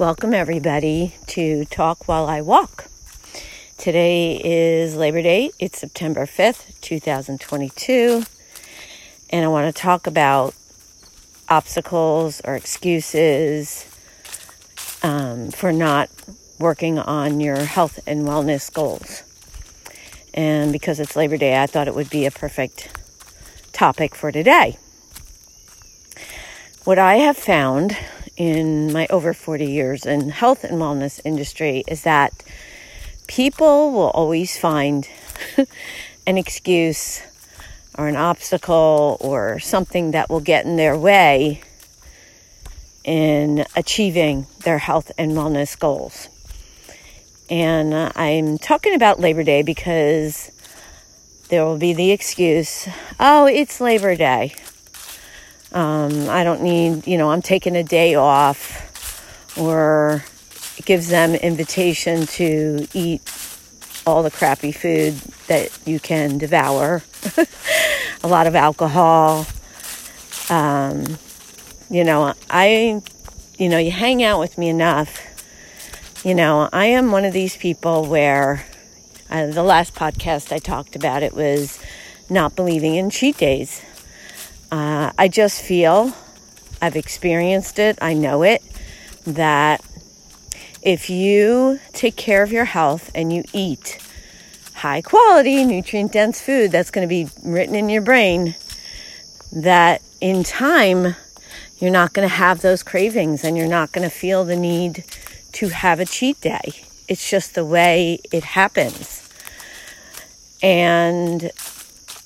Welcome, everybody, to Talk While I Walk. Today is Labor Day. It's September 5th, 2022. And I want to talk about obstacles or excuses um, for not working on your health and wellness goals. And because it's Labor Day, I thought it would be a perfect topic for today. What I have found in my over 40 years in health and wellness industry is that people will always find an excuse or an obstacle or something that will get in their way in achieving their health and wellness goals. And uh, I'm talking about Labor Day because there will be the excuse, oh, it's Labor Day. Um, I don't need, you know, I'm taking a day off, or it gives them invitation to eat all the crappy food that you can devour, a lot of alcohol. Um, you know, I, you know, you hang out with me enough. You know, I am one of these people where uh, the last podcast I talked about it was not believing in cheat days. Uh, I just feel, I've experienced it, I know it, that if you take care of your health and you eat high quality, nutrient dense food that's going to be written in your brain, that in time you're not going to have those cravings and you're not going to feel the need to have a cheat day. It's just the way it happens. And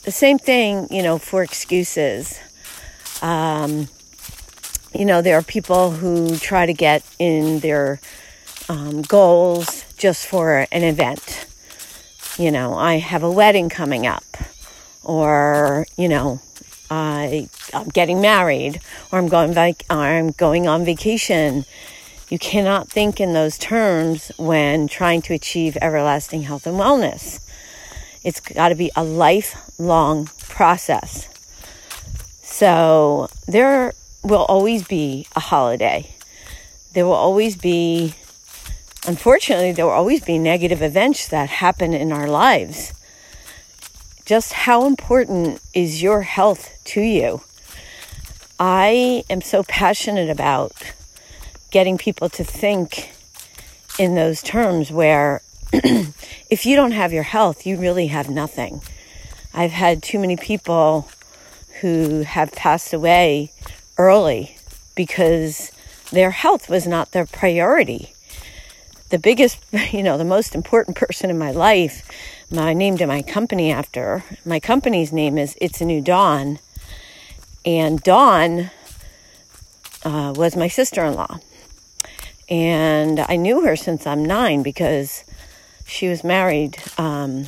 the same thing, you know, for excuses. Um, you know, there are people who try to get in their um, goals just for an event. You know, I have a wedding coming up, or you know, I I'm getting married, or I'm going vac- or I'm going on vacation. You cannot think in those terms when trying to achieve everlasting health and wellness. It's got to be a lifelong process. So there will always be a holiday. There will always be, unfortunately, there will always be negative events that happen in our lives. Just how important is your health to you? I am so passionate about getting people to think in those terms where if you don't have your health, you really have nothing. I've had too many people who have passed away early because their health was not their priority. The biggest, you know, the most important person in my life, I named my company after. My company's name is It's a New Dawn. And Dawn uh, was my sister in law. And I knew her since I'm nine because she was married. Um,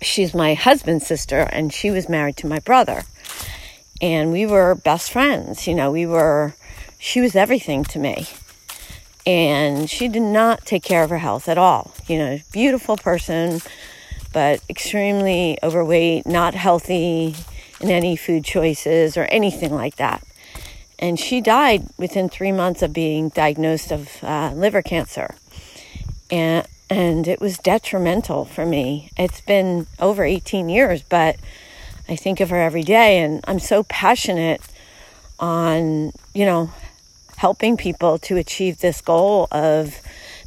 she's my husband's sister, and she was married to my brother. And we were best friends. You know, we were, she was everything to me. And she did not take care of her health at all. You know, beautiful person, but extremely overweight, not healthy in any food choices or anything like that. And she died within three months of being diagnosed of uh, liver cancer. And and it was detrimental for me. It's been over 18 years, but I think of her every day, and I'm so passionate on, you know, helping people to achieve this goal of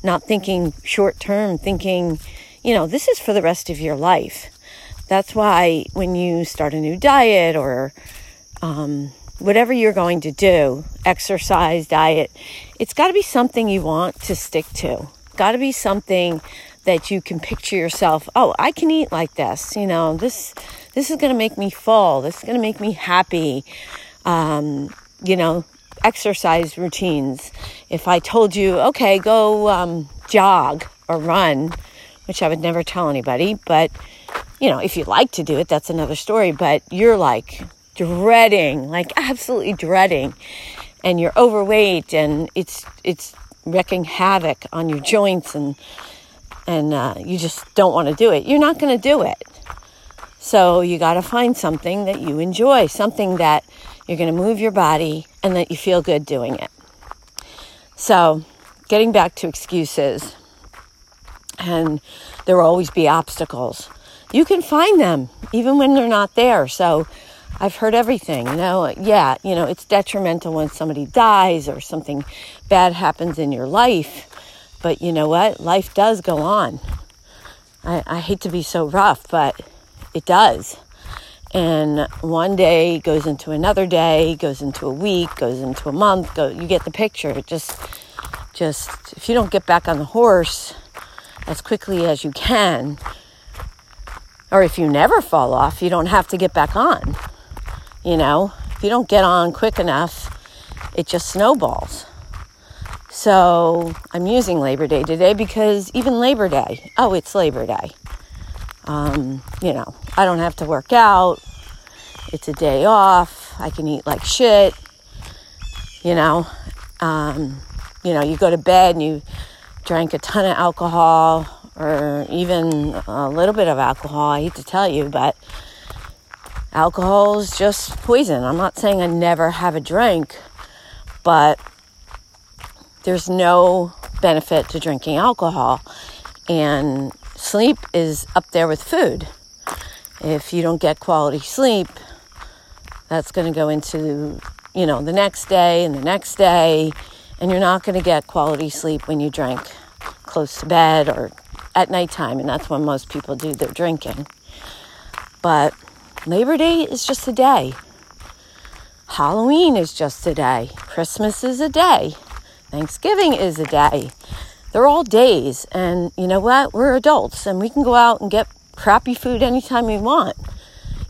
not thinking short term, thinking, you know, this is for the rest of your life. That's why when you start a new diet or um, whatever you're going to do, exercise, diet, it's got to be something you want to stick to got to be something that you can picture yourself oh i can eat like this you know this this is going to make me full this is going to make me happy. Um, you know exercise routines. If i told you okay go um, jog or run which i would never tell anybody but you know if you like to do it that's another story but you're like dreading like absolutely dreading and you're overweight and it's it's wrecking havoc on your joints and and uh, you just don't want to do it, you're not going to do it. So you got to find something that you enjoy, something that you're going to move your body and that you feel good doing it. So getting back to excuses, and there will always be obstacles. You can find them even when they're not there. So I've heard everything. Know, yeah, you know, it's detrimental when somebody dies or something bad happens in your life. But you know what? Life does go on. I, I hate to be so rough, but it does. And one day goes into another day, goes into a week, goes into a month. Go, you get the picture. It just, just if you don't get back on the horse as quickly as you can, or if you never fall off, you don't have to get back on. You know, if you don't get on quick enough, it just snowballs. So I'm using Labor Day today because even Labor Day, oh, it's Labor Day. Um, you know, I don't have to work out. It's a day off. I can eat like shit. You know, um, you know, you go to bed and you drank a ton of alcohol or even a little bit of alcohol. I hate to tell you, but alcohol is just poison. I'm not saying I never have a drink, but there's no benefit to drinking alcohol. And sleep is up there with food. If you don't get quality sleep, that's going to go into, you know, the next day and the next day. And you're not going to get quality sleep when you drink close to bed or at nighttime. And that's when most people do their drinking. But Labor Day is just a day. Halloween is just a day. Christmas is a day. Thanksgiving is a day. They're all days. And you know what? We're adults and we can go out and get crappy food anytime we want.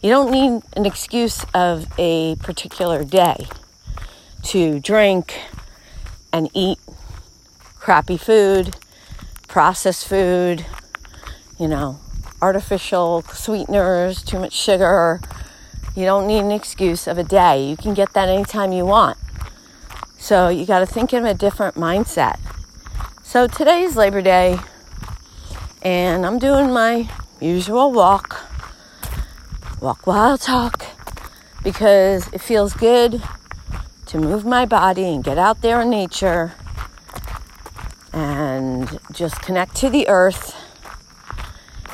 You don't need an excuse of a particular day to drink and eat crappy food, processed food, you know, artificial sweeteners, too much sugar. You don't need an excuse of a day. You can get that anytime you want. So you got to think in a different mindset. So today's Labor Day, and I'm doing my usual walk, walk while talk, because it feels good to move my body and get out there in nature and just connect to the earth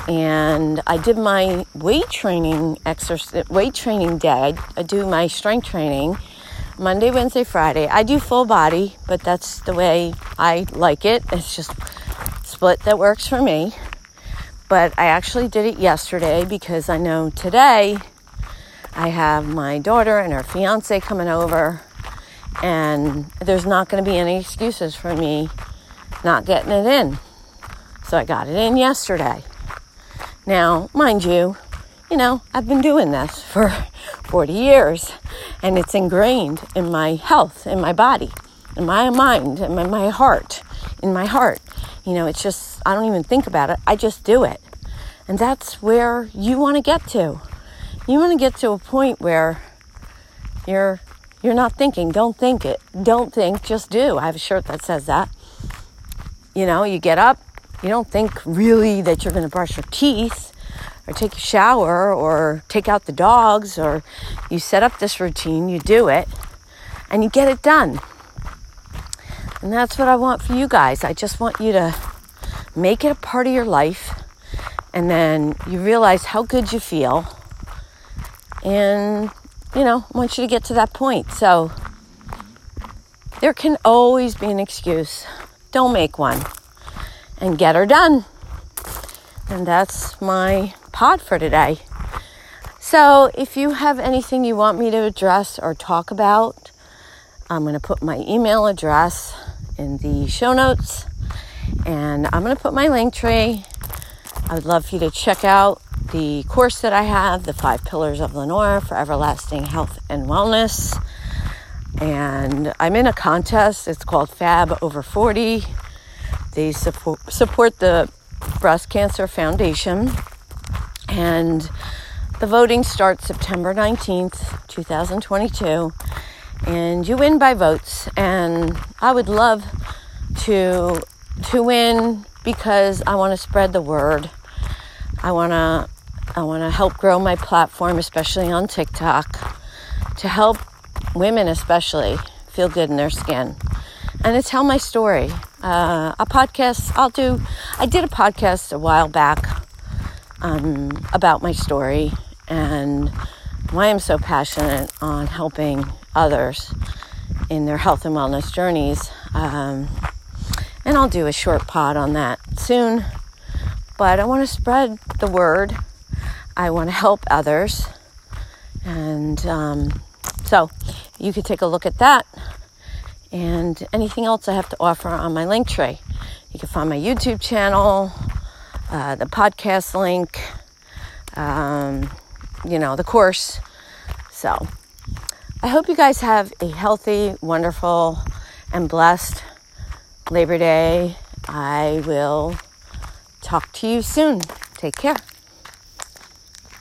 and I did my weight training exercise, weight training day. I, I, do my strength training Monday, Wednesday, Friday. I do full body, but that's the way I like it. It's just split that works for me. But I actually did it yesterday because I know today I have my daughter and her fiance coming over, and there's not going to be any excuses for me not getting it in. So I got it in yesterday. Now, mind you, you know, I've been doing this for 40 years and it's ingrained in my health, in my body, in my mind, in my, my heart, in my heart. You know, it's just, I don't even think about it. I just do it. And that's where you want to get to. You want to get to a point where you're you're not thinking, don't think it. Don't think, just do. I have a shirt that says that. You know, you get up, you don't think really that you're going to brush your teeth or take a shower or take out the dogs or you set up this routine, you do it, and you get it done. And that's what I want for you guys. I just want you to make it a part of your life and then you realize how good you feel. And, you know, I want you to get to that point. So there can always be an excuse. Don't make one and get her done. And that's my pod for today. So, if you have anything you want me to address or talk about, I'm going to put my email address in the show notes and I'm going to put my Linktree. I would love for you to check out the course that I have, The Five Pillars of Lenore for Everlasting Health and Wellness. And I'm in a contest. It's called Fab Over 40. They support, support the Breast Cancer Foundation, and the voting starts September 19th, 2022. And you win by votes, and I would love to to win because I want to spread the word. I want to I want to help grow my platform, especially on TikTok, to help women especially feel good in their skin and to tell my story. Uh, a podcast I'll do. I did a podcast a while back um, about my story and why I'm so passionate on helping others in their health and wellness journeys. Um, and I'll do a short pod on that soon. But I want to spread the word. I want to help others. And um, so you could take a look at that and anything else I have to offer on my Linktree. You can find my YouTube channel, uh, the podcast link, um, you know, the course. So I hope you guys have a healthy, wonderful, and blessed Labor Day. I will talk to you soon. Take care.